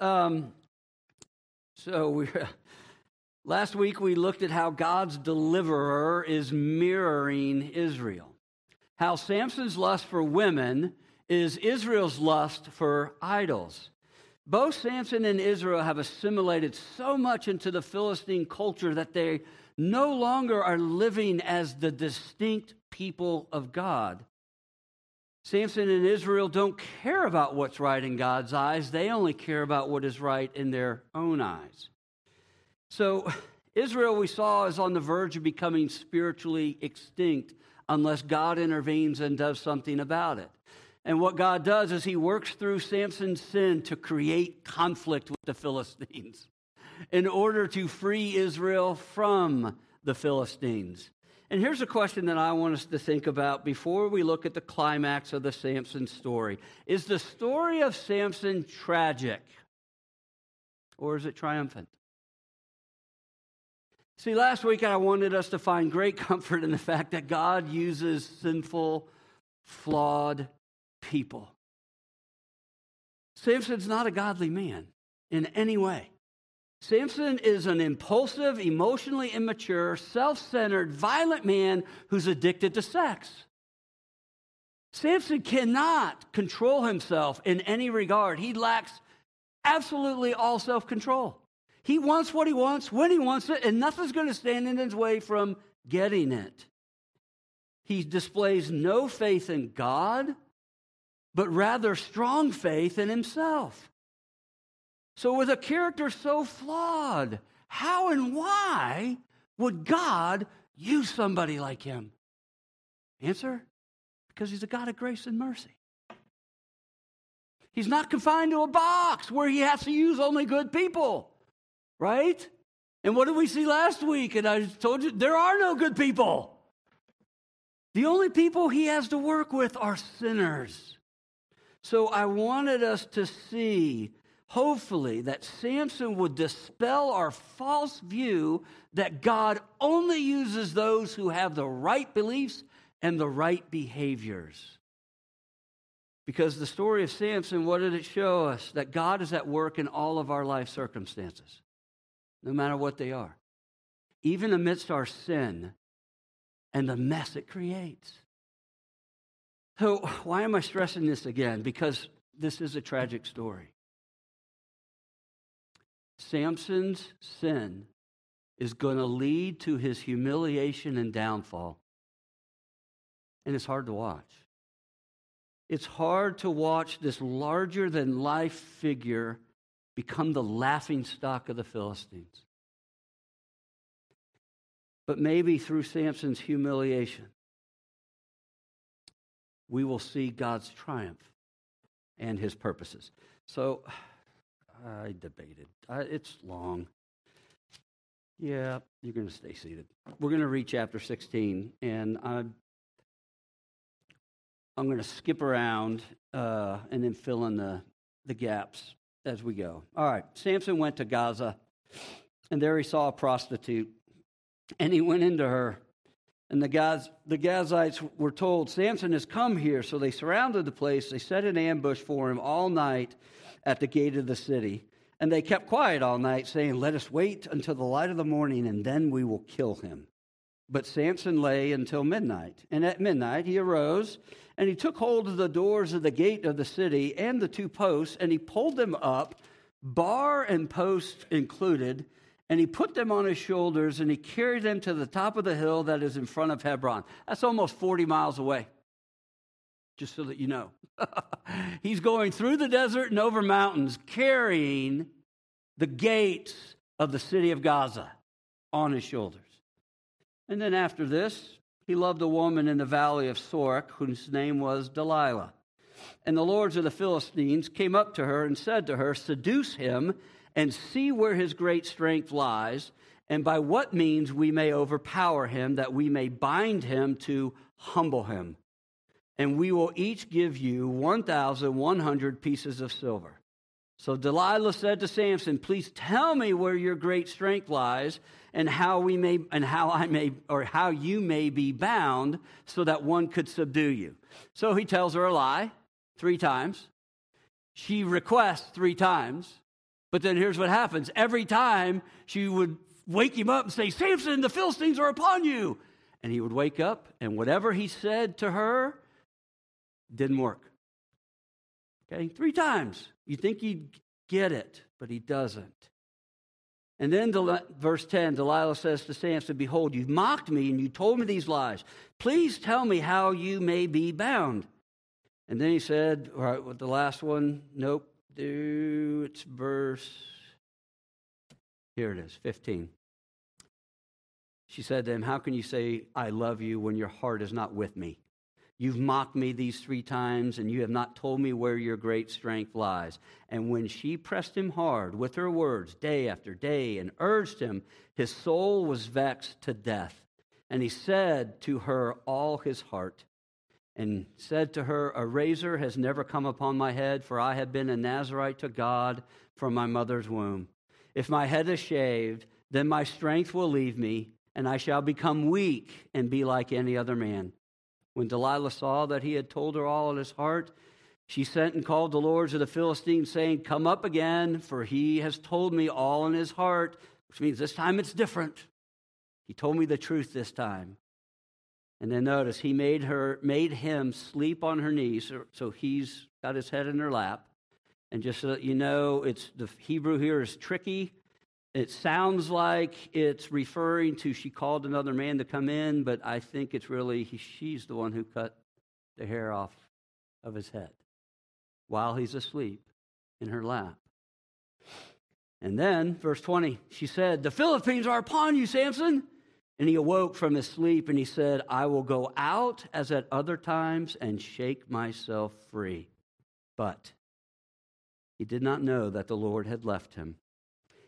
right. Um, so we last week we looked at how God's deliverer is mirroring Israel. How Samson's lust for women is Israel's lust for idols. Both Samson and Israel have assimilated so much into the Philistine culture that they no longer are living as the distinct people of God. Samson and Israel don't care about what's right in God's eyes, they only care about what is right in their own eyes. So, Israel, we saw, is on the verge of becoming spiritually extinct unless God intervenes and does something about it. And what God does is he works through Samson's sin to create conflict with the Philistines in order to free Israel from the Philistines. And here's a question that I want us to think about before we look at the climax of the Samson story. Is the story of Samson tragic or is it triumphant? See, last week I wanted us to find great comfort in the fact that God uses sinful, flawed people. Samson's not a godly man in any way. Samson is an impulsive, emotionally immature, self centered, violent man who's addicted to sex. Samson cannot control himself in any regard. He lacks absolutely all self control. He wants what he wants when he wants it, and nothing's going to stand in his way from getting it. He displays no faith in God, but rather strong faith in himself. So, with a character so flawed, how and why would God use somebody like him? Answer because he's a God of grace and mercy. He's not confined to a box where he has to use only good people, right? And what did we see last week? And I told you there are no good people. The only people he has to work with are sinners. So I wanted us to see hopefully, that Samson would dispel our false view that God only uses those who have the right beliefs and the right behaviors. Because the story of Samson, what did it show us? That God is at work in all of our life circumstances, no matter what they are, even amidst our sin and the mess it creates. So, why am I stressing this again? Because this is a tragic story. Samson's sin is going to lead to his humiliation and downfall. And it's hard to watch. It's hard to watch this larger than life figure become the laughing stock of the Philistines. But maybe through Samson's humiliation, we will see God's triumph and his purposes. So, I debated. it's long. Yeah, you're going to stay seated. We're going to read chapter 16, and I'm, I'm going to skip around uh, and then fill in the, the gaps as we go. All right, Samson went to Gaza, and there he saw a prostitute, and he went into her. And the, Gaz, the Gazites were told, Samson has come here. So they surrounded the place. They set an ambush for him all night at the gate of the city. And they kept quiet all night, saying, Let us wait until the light of the morning, and then we will kill him. But Samson lay until midnight. And at midnight he arose, and he took hold of the doors of the gate of the city and the two posts, and he pulled them up, bar and post included, and he put them on his shoulders, and he carried them to the top of the hill that is in front of Hebron. That's almost 40 miles away just so that you know. He's going through the desert and over mountains carrying the gates of the city of Gaza on his shoulders. And then after this, he loved a woman in the valley of Sorek whose name was Delilah. And the lords of the Philistines came up to her and said to her, Seduce him and see where his great strength lies, and by what means we may overpower him, that we may bind him to humble him and we will each give you 1,100 pieces of silver. So Delilah said to Samson, Please tell me where your great strength lies and how we may and how I may or how you may be bound so that one could subdue you. So he tells her a lie three times. She requests three times. But then here's what happens every time she would wake him up and say, Samson, the Philistines are upon you. And he would wake up, and whatever he said to her didn't work. Okay, three times. You think he'd get it, but he doesn't. And then verse 10 Delilah says to Samson, Behold, you've mocked me and you told me these lies. Please tell me how you may be bound. And then he said, All right, with the last one, nope, do it's verse. Here it is, 15. She said to him, How can you say, I love you when your heart is not with me? You've mocked me these three times, and you have not told me where your great strength lies. And when she pressed him hard with her words day after day and urged him, his soul was vexed to death. And he said to her all his heart, and said to her, A razor has never come upon my head, for I have been a Nazarite to God from my mother's womb. If my head is shaved, then my strength will leave me, and I shall become weak and be like any other man. When Delilah saw that he had told her all in his heart, she sent and called the lords of the Philistines, saying, Come up again, for he has told me all in his heart, which means this time it's different. He told me the truth this time. And then notice he made her made him sleep on her knees, so, he's got his head in her lap. And just so that you know, it's the Hebrew here is tricky. It sounds like it's referring to she called another man to come in, but I think it's really he, she's the one who cut the hair off of his head while he's asleep in her lap. And then, verse 20, she said, The Philistines are upon you, Samson. And he awoke from his sleep and he said, I will go out as at other times and shake myself free. But he did not know that the Lord had left him.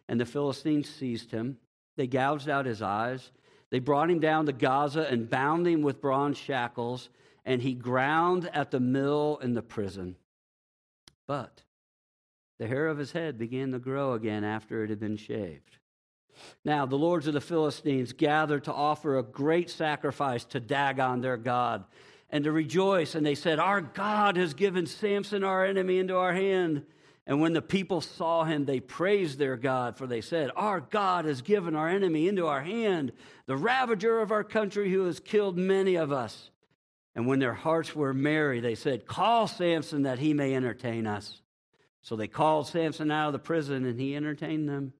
And the Philistines seized him. They gouged out his eyes. They brought him down to Gaza and bound him with bronze shackles, and he ground at the mill in the prison. But the hair of his head began to grow again after it had been shaved. Now, the lords of the Philistines gathered to offer a great sacrifice to Dagon, their God, and to rejoice. And they said, Our God has given Samson, our enemy, into our hand. And when the people saw him, they praised their God, for they said, Our God has given our enemy into our hand, the ravager of our country who has killed many of us. And when their hearts were merry, they said, Call Samson that he may entertain us. So they called Samson out of the prison, and he entertained them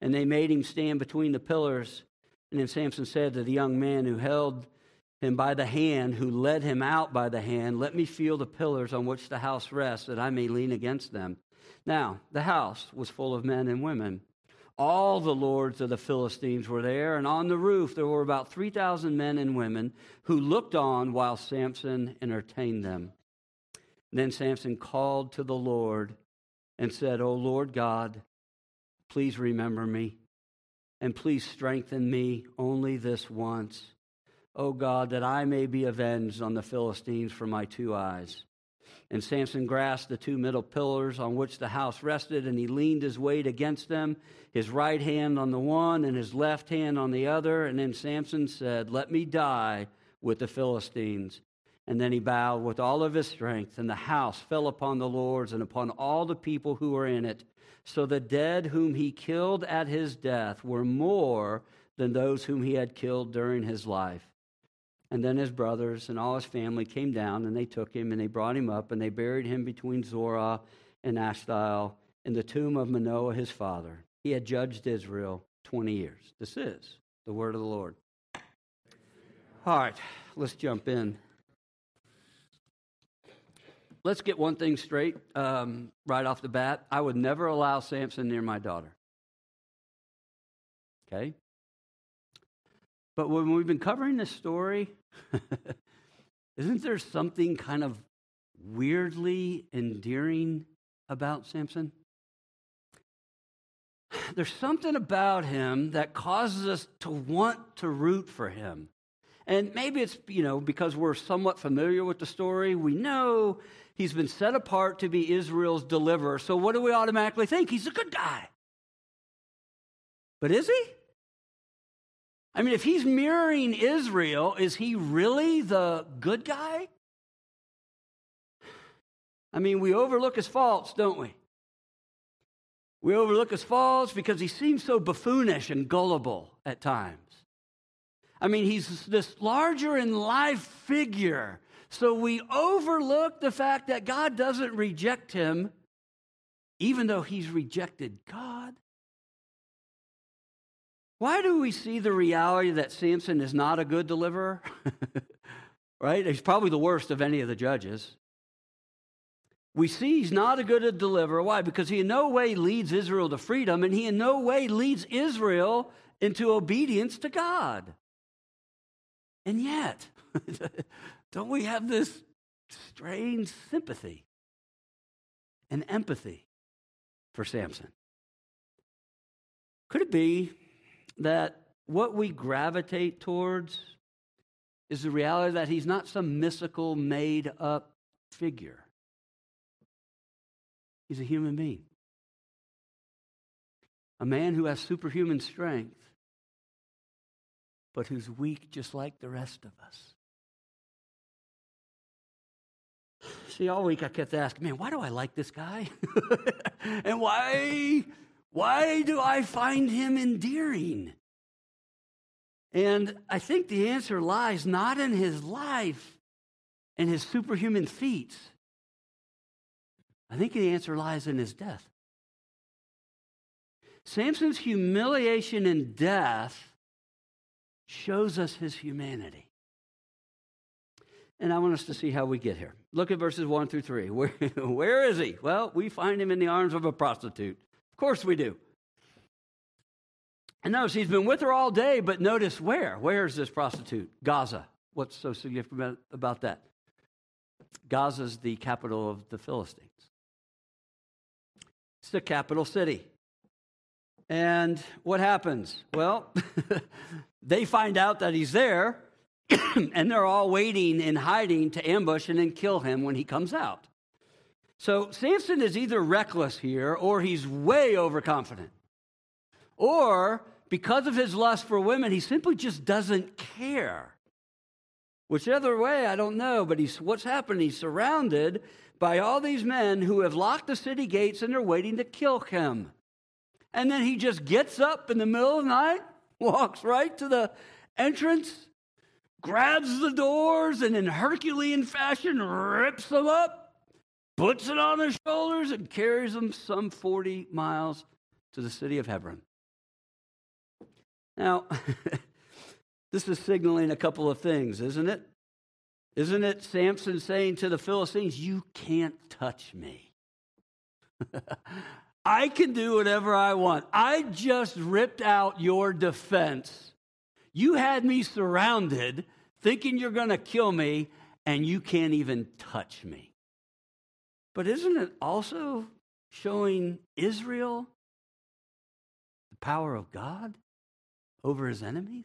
and they made him stand between the pillars. And then Samson said to the young man who held him by the hand, who led him out by the hand, Let me feel the pillars on which the house rests, that I may lean against them. Now, the house was full of men and women. All the lords of the Philistines were there, and on the roof there were about 3,000 men and women who looked on while Samson entertained them. Then Samson called to the Lord and said, O Lord God, Please remember me and please strengthen me only this once. O God, that I may be avenged on the Philistines for my two eyes. And Samson grasped the two middle pillars on which the house rested, and he leaned his weight against them, his right hand on the one and his left hand on the other. And then Samson said, Let me die with the Philistines. And then he bowed with all of his strength, and the house fell upon the lords and upon all the people who were in it. So the dead whom he killed at his death were more than those whom he had killed during his life. And then his brothers and all his family came down, and they took him, and they brought him up, and they buried him between Zorah and Eshtaol in the tomb of Manoah his father. He had judged Israel 20 years. This is the word of the Lord. All right, let's jump in let's get one thing straight um, right off the bat. I would never allow Samson near my daughter. Okay? But when we've been covering this story, isn't there something kind of weirdly endearing about Samson? There's something about him that causes us to want to root for him. And maybe it's, you know, because we're somewhat familiar with the story. We know he's been set apart to be Israel's deliverer. So what do we automatically think? He's a good guy. But is he? I mean, if he's mirroring Israel, is he really the good guy? I mean, we overlook his faults, don't we? We overlook his faults because he seems so buffoonish and gullible at times. I mean, he's this larger in life figure. So we overlook the fact that God doesn't reject him, even though he's rejected God. Why do we see the reality that Samson is not a good deliverer? right? He's probably the worst of any of the judges. We see he's not a good deliverer. Why? Because he in no way leads Israel to freedom, and he in no way leads Israel into obedience to God. And yet, don't we have this strange sympathy and empathy for Samson? Could it be that what we gravitate towards is the reality that he's not some mystical, made up figure? He's a human being. A man who has superhuman strength, but who's weak just like the rest of us. See, all week I kept asking, man, why do I like this guy? and why, why do I find him endearing? And I think the answer lies not in his life and his superhuman feats, I think the answer lies in his death. Samson's humiliation and death shows us his humanity. And I want us to see how we get here. Look at verses 1 through 3. Where, where is he? Well, we find him in the arms of a prostitute. Of course we do. And notice he's been with her all day, but notice where? Where is this prostitute? Gaza. What's so significant about that? Gaza is the capital of the Philistines. It's the capital city. And what happens? Well, they find out that he's there, and they're all waiting and hiding to ambush and then kill him when he comes out. So Samson is either reckless here or he's way overconfident. Or because of his lust for women, he simply just doesn't care. Whichever way, I don't know, but he's, what's happened? He's surrounded by all these men who have locked the city gates and they're waiting to kill him. And then he just gets up in the middle of the night, walks right to the entrance, grabs the doors, and in Herculean fashion rips them up, puts it on his shoulders, and carries them some 40 miles to the city of Hebron. Now, this is signaling a couple of things, isn't it? Isn't it Samson saying to the Philistines, You can't touch me? I can do whatever I want. I just ripped out your defense. You had me surrounded, thinking you're going to kill me, and you can't even touch me. But isn't it also showing Israel the power of God over his enemies?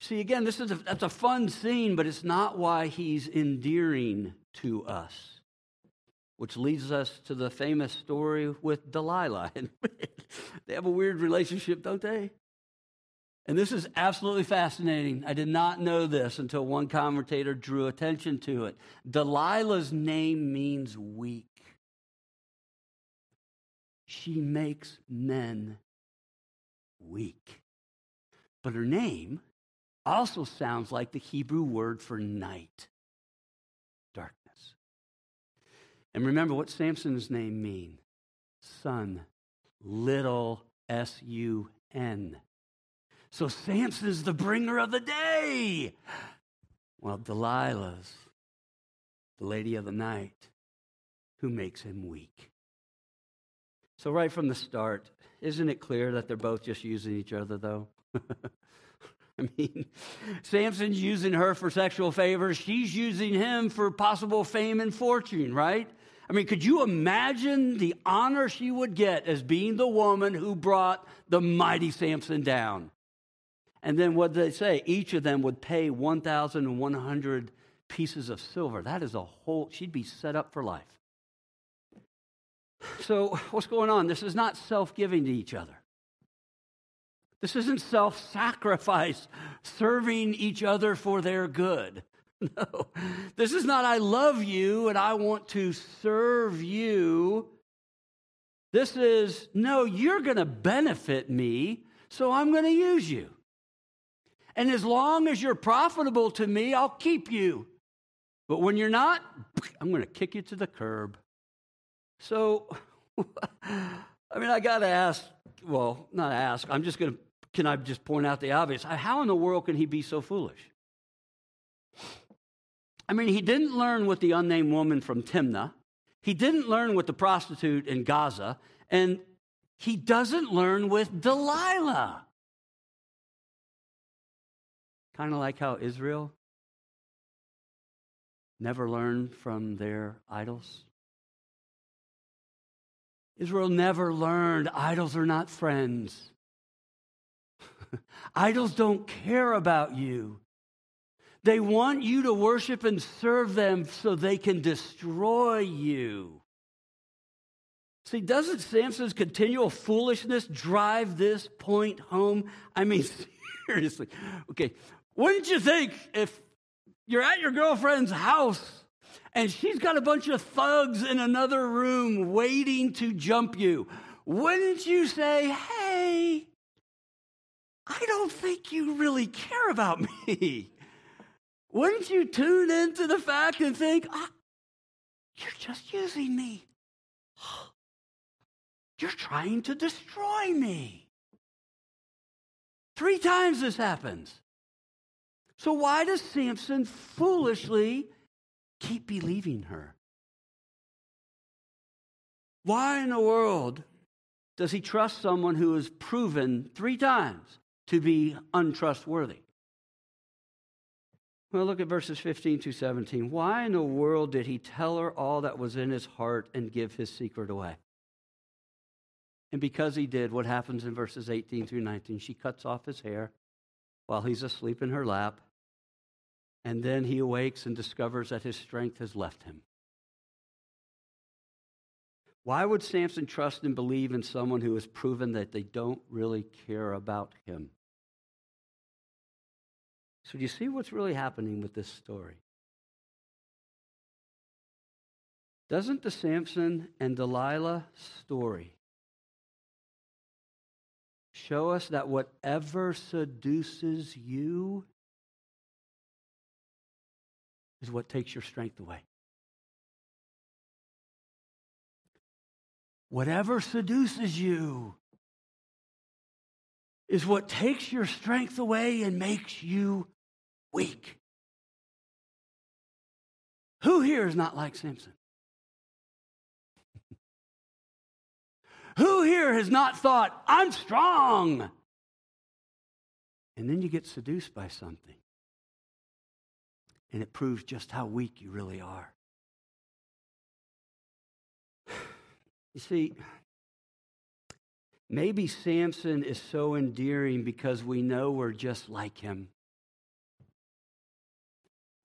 See, again, this is a, that's a fun scene, but it's not why he's endearing to us. Which leads us to the famous story with Delilah. they have a weird relationship, don't they? And this is absolutely fascinating. I did not know this until one commentator drew attention to it. Delilah's name means weak. She makes men weak. But her name also sounds like the Hebrew word for night, darkness. And remember what Samson's name mean? Son, little S U N. So Samson's the bringer of the day. While Delilah's the lady of the night who makes him weak. So, right from the start, isn't it clear that they're both just using each other, though? I mean, Samson's using her for sexual favors. She's using him for possible fame and fortune, right? I mean, could you imagine the honor she would get as being the woman who brought the mighty Samson down? And then what did they say? Each of them would pay 1,100 pieces of silver. That is a whole, she'd be set up for life. So, what's going on? This is not self giving to each other. This isn't self sacrifice, serving each other for their good. No. This is not, I love you and I want to serve you. This is, no, you're going to benefit me, so I'm going to use you. And as long as you're profitable to me, I'll keep you. But when you're not, I'm going to kick you to the curb. So, I mean, I got to ask, well, not ask, I'm just going to, can I just point out the obvious? How in the world can he be so foolish? I mean, he didn't learn with the unnamed woman from Timnah. He didn't learn with the prostitute in Gaza. And he doesn't learn with Delilah. Kind of like how Israel never learned from their idols. Israel never learned idols are not friends. idols don't care about you. They want you to worship and serve them so they can destroy you. See, doesn't Samson's continual foolishness drive this point home? I mean, seriously. Okay, wouldn't you think if you're at your girlfriend's house and she's got a bunch of thugs in another room waiting to jump you, wouldn't you say, hey, I don't think you really care about me? Wouldn't you tune into the fact and think, you're just using me? You're trying to destroy me. Three times this happens. So, why does Samson foolishly keep believing her? Why in the world does he trust someone who is proven three times to be untrustworthy? Well, look at verses 15 to 17. Why in the world did he tell her all that was in his heart and give his secret away? And because he did, what happens in verses 18 through 19? She cuts off his hair while he's asleep in her lap. And then he awakes and discovers that his strength has left him. Why would Samson trust and believe in someone who has proven that they don't really care about him? So, do you see what's really happening with this story? Doesn't the Samson and Delilah story show us that whatever seduces you is what takes your strength away? Whatever seduces you is what takes your strength away and makes you weak. Who here is not like Samson? Who here has not thought, I'm strong? And then you get seduced by something. And it proves just how weak you really are. You see, maybe Samson is so endearing because we know we're just like him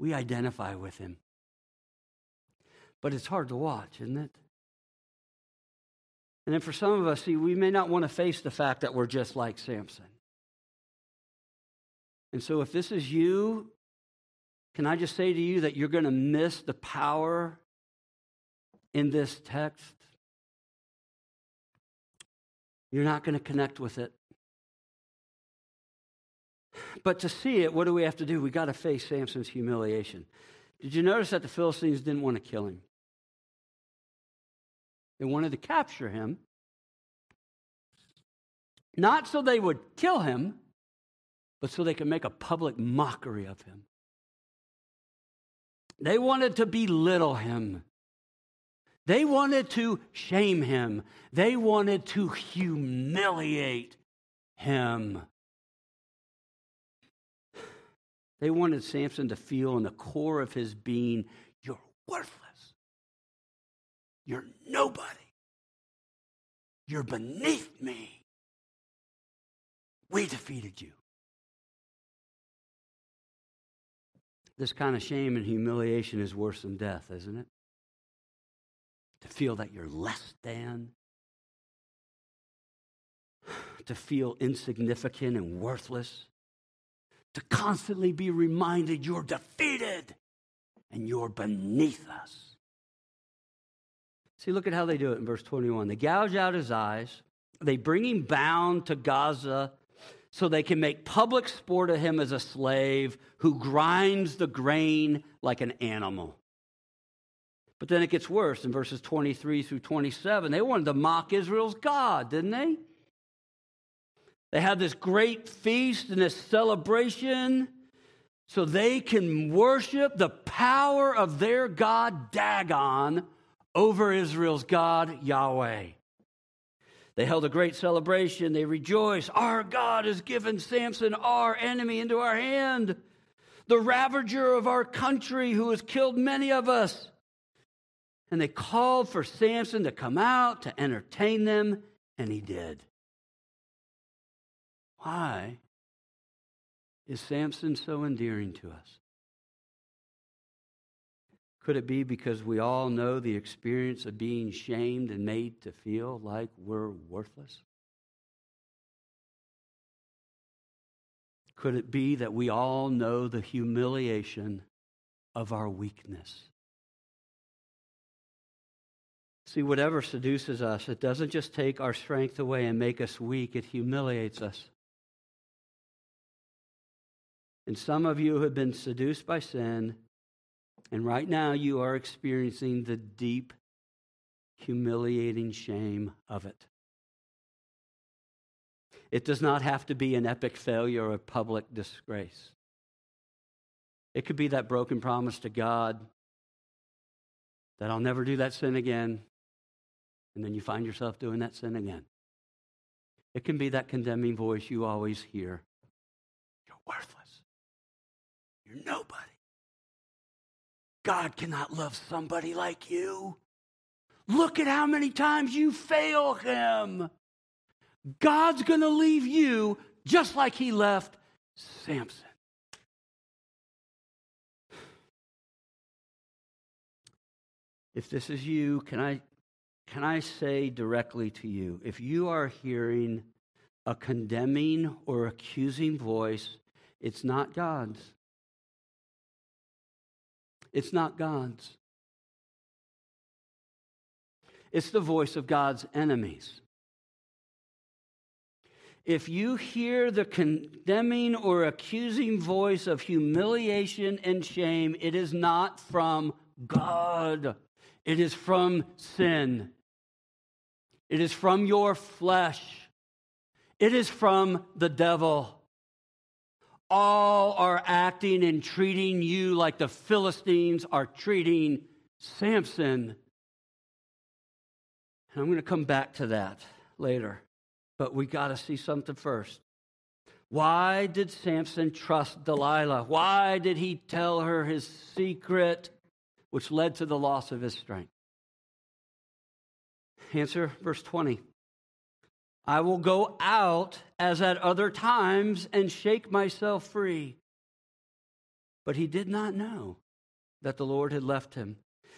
we identify with him. But it's hard to watch, isn't it? And then for some of us, see, we may not want to face the fact that we're just like Samson. And so if this is you, can I just say to you that you're going to miss the power in this text? You're not going to connect with it. But to see it, what do we have to do? We got to face Samson's humiliation. Did you notice that the Philistines didn't want to kill him? They wanted to capture him, not so they would kill him, but so they could make a public mockery of him. They wanted to belittle him. They wanted to shame him. They wanted to humiliate him. They wanted Samson to feel in the core of his being, you're worthless. You're nobody. You're beneath me. We defeated you. This kind of shame and humiliation is worse than death, isn't it? To feel that you're less than, to feel insignificant and worthless to constantly be reminded you're defeated and you're beneath us. See, look at how they do it in verse 21. They gouge out his eyes, they bring him bound to Gaza so they can make public sport of him as a slave who grinds the grain like an animal. But then it gets worse in verses 23 through 27. They wanted to mock Israel's God, didn't they? They had this great feast and this celebration so they can worship the power of their God, Dagon, over Israel's God, Yahweh. They held a great celebration. They rejoiced. Our God has given Samson, our enemy, into our hand, the ravager of our country who has killed many of us. And they called for Samson to come out to entertain them, and he did. Why is Samson so endearing to us? Could it be because we all know the experience of being shamed and made to feel like we're worthless? Could it be that we all know the humiliation of our weakness? See, whatever seduces us, it doesn't just take our strength away and make us weak, it humiliates us. And some of you have been seduced by sin and right now, you are experiencing the deep, humiliating shame of it. It does not have to be an epic failure or public disgrace. It could be that broken promise to God that I'll never do that sin again, and then you find yourself doing that sin again. It can be that condemning voice you always hear You're worthless. You're nobody. God cannot love somebody like you. Look at how many times you fail him. God's going to leave you just like he left Samson. If this is you, can I, can I say directly to you if you are hearing a condemning or accusing voice, it's not God's. It's not God's. It's the voice of God's enemies. If you hear the condemning or accusing voice of humiliation and shame, it is not from God. It is from sin. It is from your flesh. It is from the devil all are acting and treating you like the Philistines are treating Samson. And I'm going to come back to that later, but we got to see something first. Why did Samson trust Delilah? Why did he tell her his secret, which led to the loss of his strength? Answer verse 20. I will go out as at other times and shake myself free. But he did not know that the Lord had left him.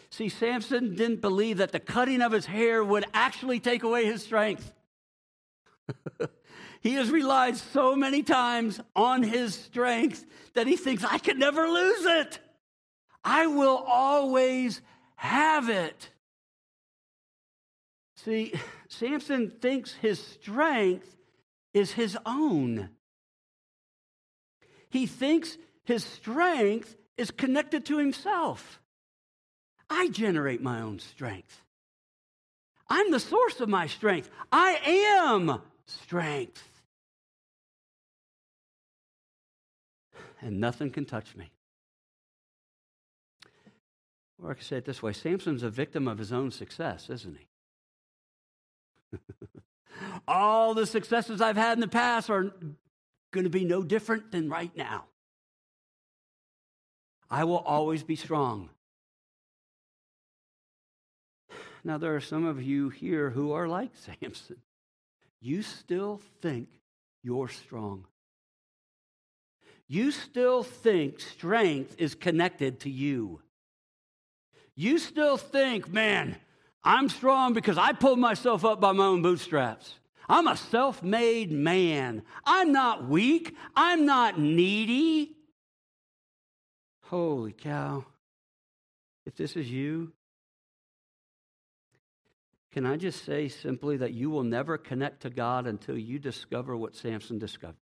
See, Samson didn't believe that the cutting of his hair would actually take away his strength. he has relied so many times on his strength that he thinks, I can never lose it. I will always have it. See, Samson thinks his strength is his own. He thinks his strength is connected to himself. I generate my own strength. I'm the source of my strength. I am strength. And nothing can touch me. Or I can say it this way Samson's a victim of his own success, isn't he? All the successes I've had in the past are going to be no different than right now. I will always be strong. Now, there are some of you here who are like Samson. You still think you're strong. You still think strength is connected to you. You still think, man, I'm strong because I pulled myself up by my own bootstraps. I'm a self made man. I'm not weak. I'm not needy. Holy cow. If this is you, Can I just say simply that you will never connect to God until you discover what Samson discovered?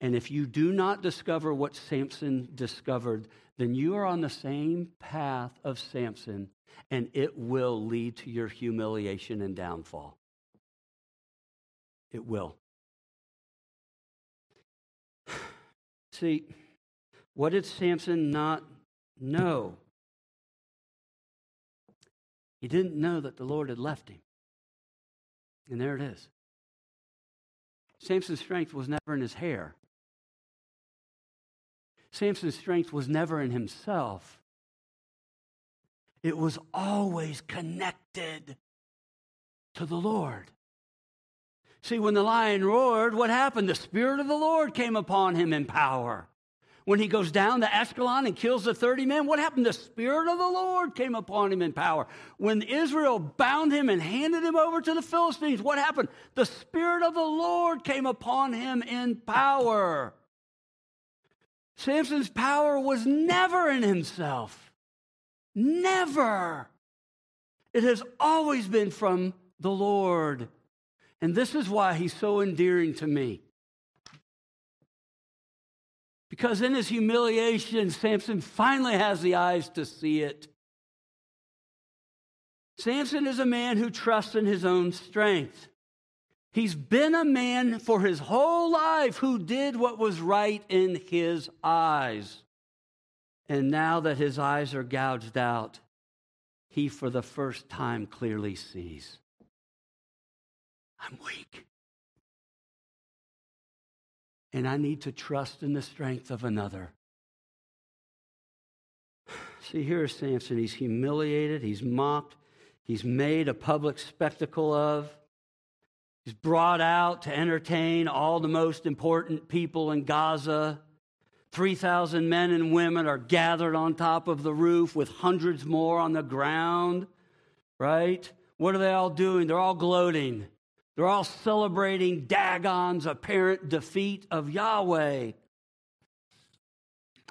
And if you do not discover what Samson discovered, then you are on the same path of Samson, and it will lead to your humiliation and downfall. It will. See, what did Samson not know? He didn't know that the Lord had left him. And there it is. Samson's strength was never in his hair. Samson's strength was never in himself. It was always connected to the Lord. See, when the lion roared, what happened? The Spirit of the Lord came upon him in power. When he goes down to Ashkelon and kills the 30 men, what happened? The Spirit of the Lord came upon him in power. When Israel bound him and handed him over to the Philistines, what happened? The Spirit of the Lord came upon him in power. Samson's power was never in himself. Never. It has always been from the Lord. And this is why he's so endearing to me. Because in his humiliation, Samson finally has the eyes to see it. Samson is a man who trusts in his own strength. He's been a man for his whole life who did what was right in his eyes. And now that his eyes are gouged out, he for the first time clearly sees I'm weak. And I need to trust in the strength of another. See, here's Samson. He's humiliated, he's mocked, he's made a public spectacle of. He's brought out to entertain all the most important people in Gaza. 3,000 men and women are gathered on top of the roof with hundreds more on the ground, right? What are they all doing? They're all gloating. They're all celebrating Dagon's apparent defeat of Yahweh.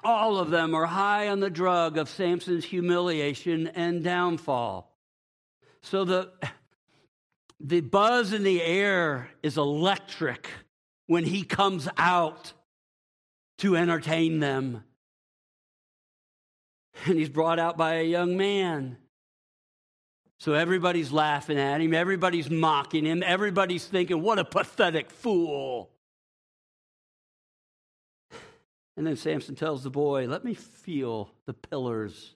All of them are high on the drug of Samson's humiliation and downfall. So the the buzz in the air is electric when he comes out to entertain them. And he's brought out by a young man. So everybody's laughing at him, everybody's mocking him, everybody's thinking, what a pathetic fool. And then Samson tells the boy, Let me feel the pillars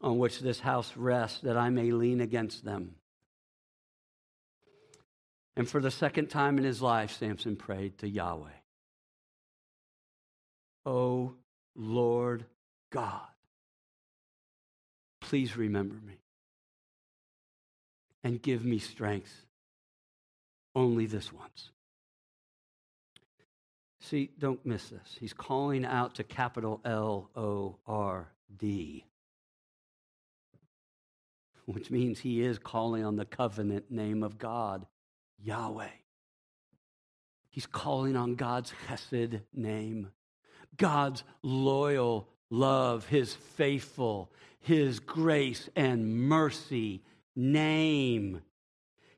on which this house rests, that I may lean against them. And for the second time in his life, Samson prayed to Yahweh. Oh, Lord God, please remember me and give me strength only this once. See, don't miss this. He's calling out to capital L O R D, which means he is calling on the covenant name of God Yahweh. He's calling on God's chesed name, God's loyal love, his faithful, his grace and mercy name.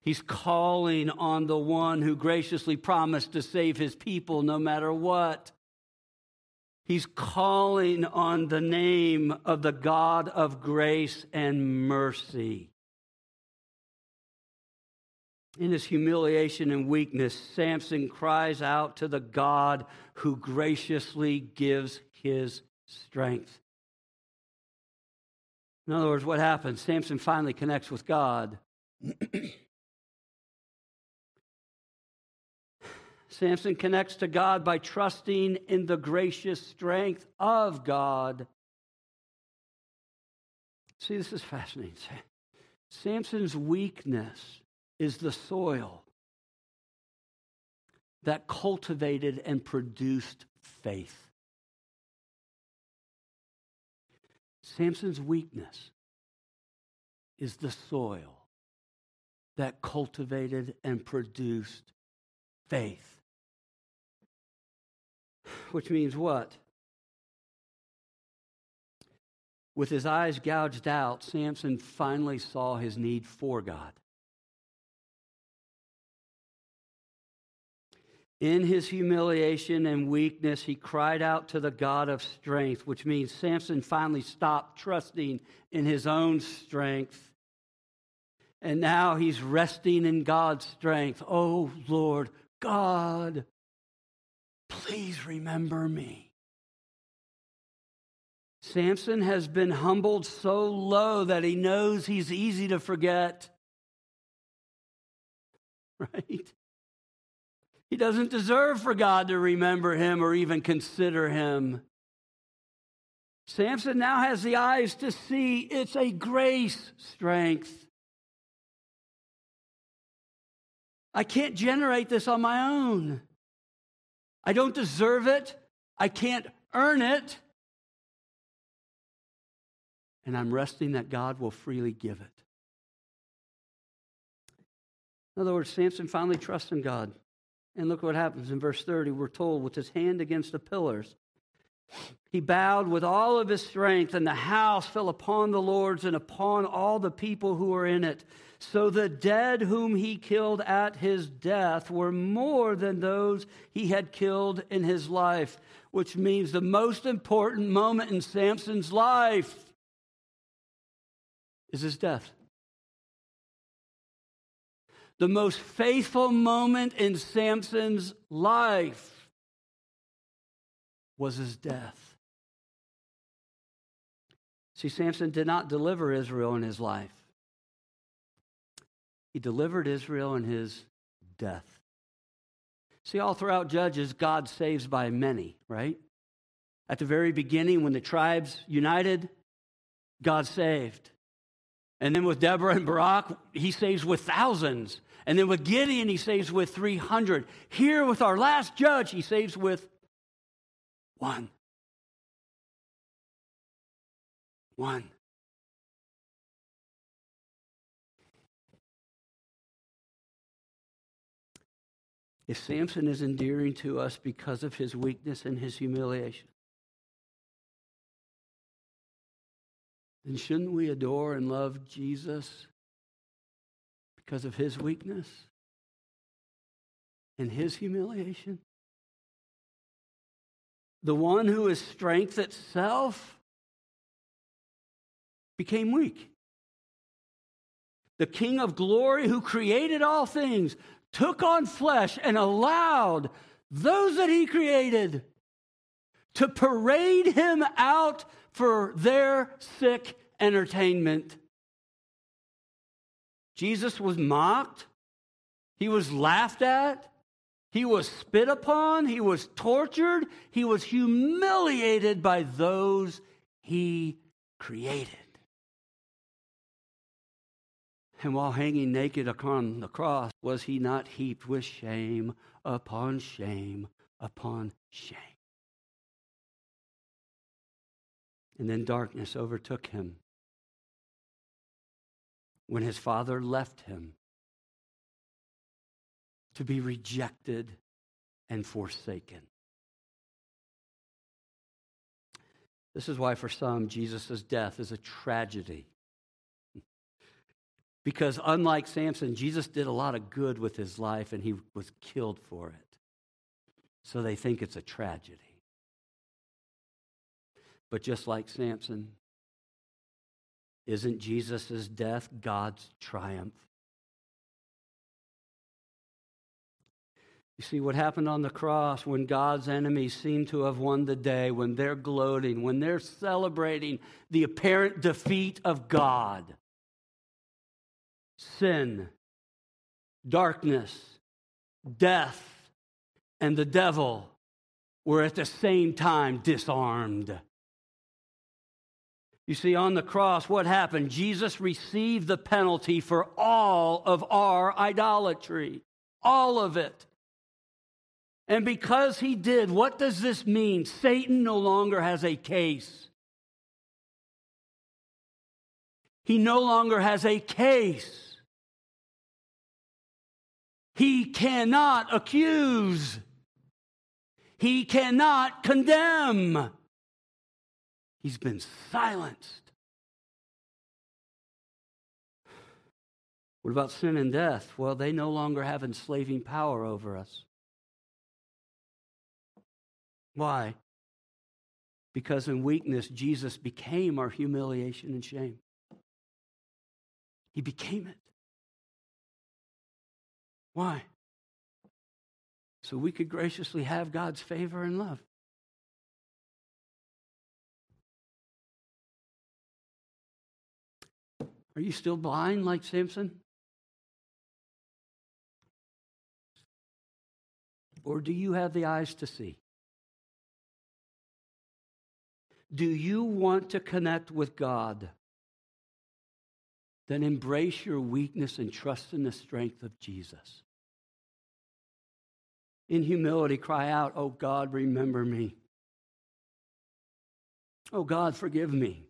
He's calling on the one who graciously promised to save his people no matter what. He's calling on the name of the God of grace and mercy. In his humiliation and weakness, Samson cries out to the God who graciously gives his strength. In other words, what happens? Samson finally connects with God. Samson connects to God by trusting in the gracious strength of God. See, this is fascinating. Samson's weakness is the soil that cultivated and produced faith. Samson's weakness is the soil that cultivated and produced faith. Which means what? With his eyes gouged out, Samson finally saw his need for God. In his humiliation and weakness, he cried out to the God of strength, which means Samson finally stopped trusting in his own strength. And now he's resting in God's strength. Oh, Lord God, please remember me. Samson has been humbled so low that he knows he's easy to forget. Right? He doesn't deserve for God to remember him or even consider him. Samson now has the eyes to see it's a grace strength. I can't generate this on my own. I don't deserve it. I can't earn it. And I'm resting that God will freely give it. In other words, Samson finally trusts in God. And look what happens in verse 30. We're told, with his hand against the pillars, he bowed with all of his strength, and the house fell upon the lords and upon all the people who were in it. So the dead whom he killed at his death were more than those he had killed in his life, which means the most important moment in Samson's life is his death. The most faithful moment in Samson's life was his death. See, Samson did not deliver Israel in his life, he delivered Israel in his death. See, all throughout Judges, God saves by many, right? At the very beginning, when the tribes united, God saved. And then with Deborah and Barak, he saves with thousands. And then with Gideon, he saves with 300. Here with our last judge, he saves with one. One. If Samson is endearing to us because of his weakness and his humiliation, then shouldn't we adore and love Jesus because of his weakness and his humiliation? The one who is strength itself became weak. The King of glory who created all things took on flesh and allowed those that he created to parade him out for their sick entertainment. Jesus was mocked, he was laughed at, he was spit upon, he was tortured, he was humiliated by those he created. And while hanging naked upon the cross, was he not heaped with shame upon shame upon shame? And then darkness overtook him when his father left him to be rejected and forsaken. This is why, for some, Jesus' death is a tragedy. Because unlike Samson, Jesus did a lot of good with his life and he was killed for it. So they think it's a tragedy. But just like Samson, isn't Jesus' death God's triumph? You see, what happened on the cross when God's enemies seem to have won the day, when they're gloating, when they're celebrating the apparent defeat of God, sin, darkness, death, and the devil were at the same time disarmed. You see, on the cross, what happened? Jesus received the penalty for all of our idolatry, all of it. And because he did, what does this mean? Satan no longer has a case. He no longer has a case. He cannot accuse. He cannot condemn. He's been silenced. What about sin and death? Well, they no longer have enslaving power over us. Why? Because in weakness, Jesus became our humiliation and shame. He became it. Why? So we could graciously have God's favor and love. Are you still blind like Samson? Or do you have the eyes to see? Do you want to connect with God? Then embrace your weakness and trust in the strength of Jesus. In humility, cry out, Oh God, remember me. Oh God, forgive me.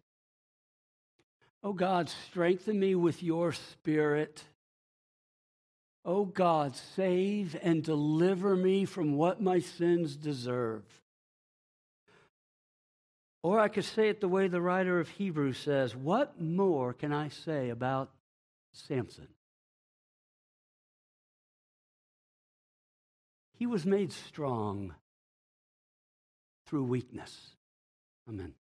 Oh God, strengthen me with your spirit. Oh God, save and deliver me from what my sins deserve. Or I could say it the way the writer of Hebrews says What more can I say about Samson? He was made strong through weakness. Amen.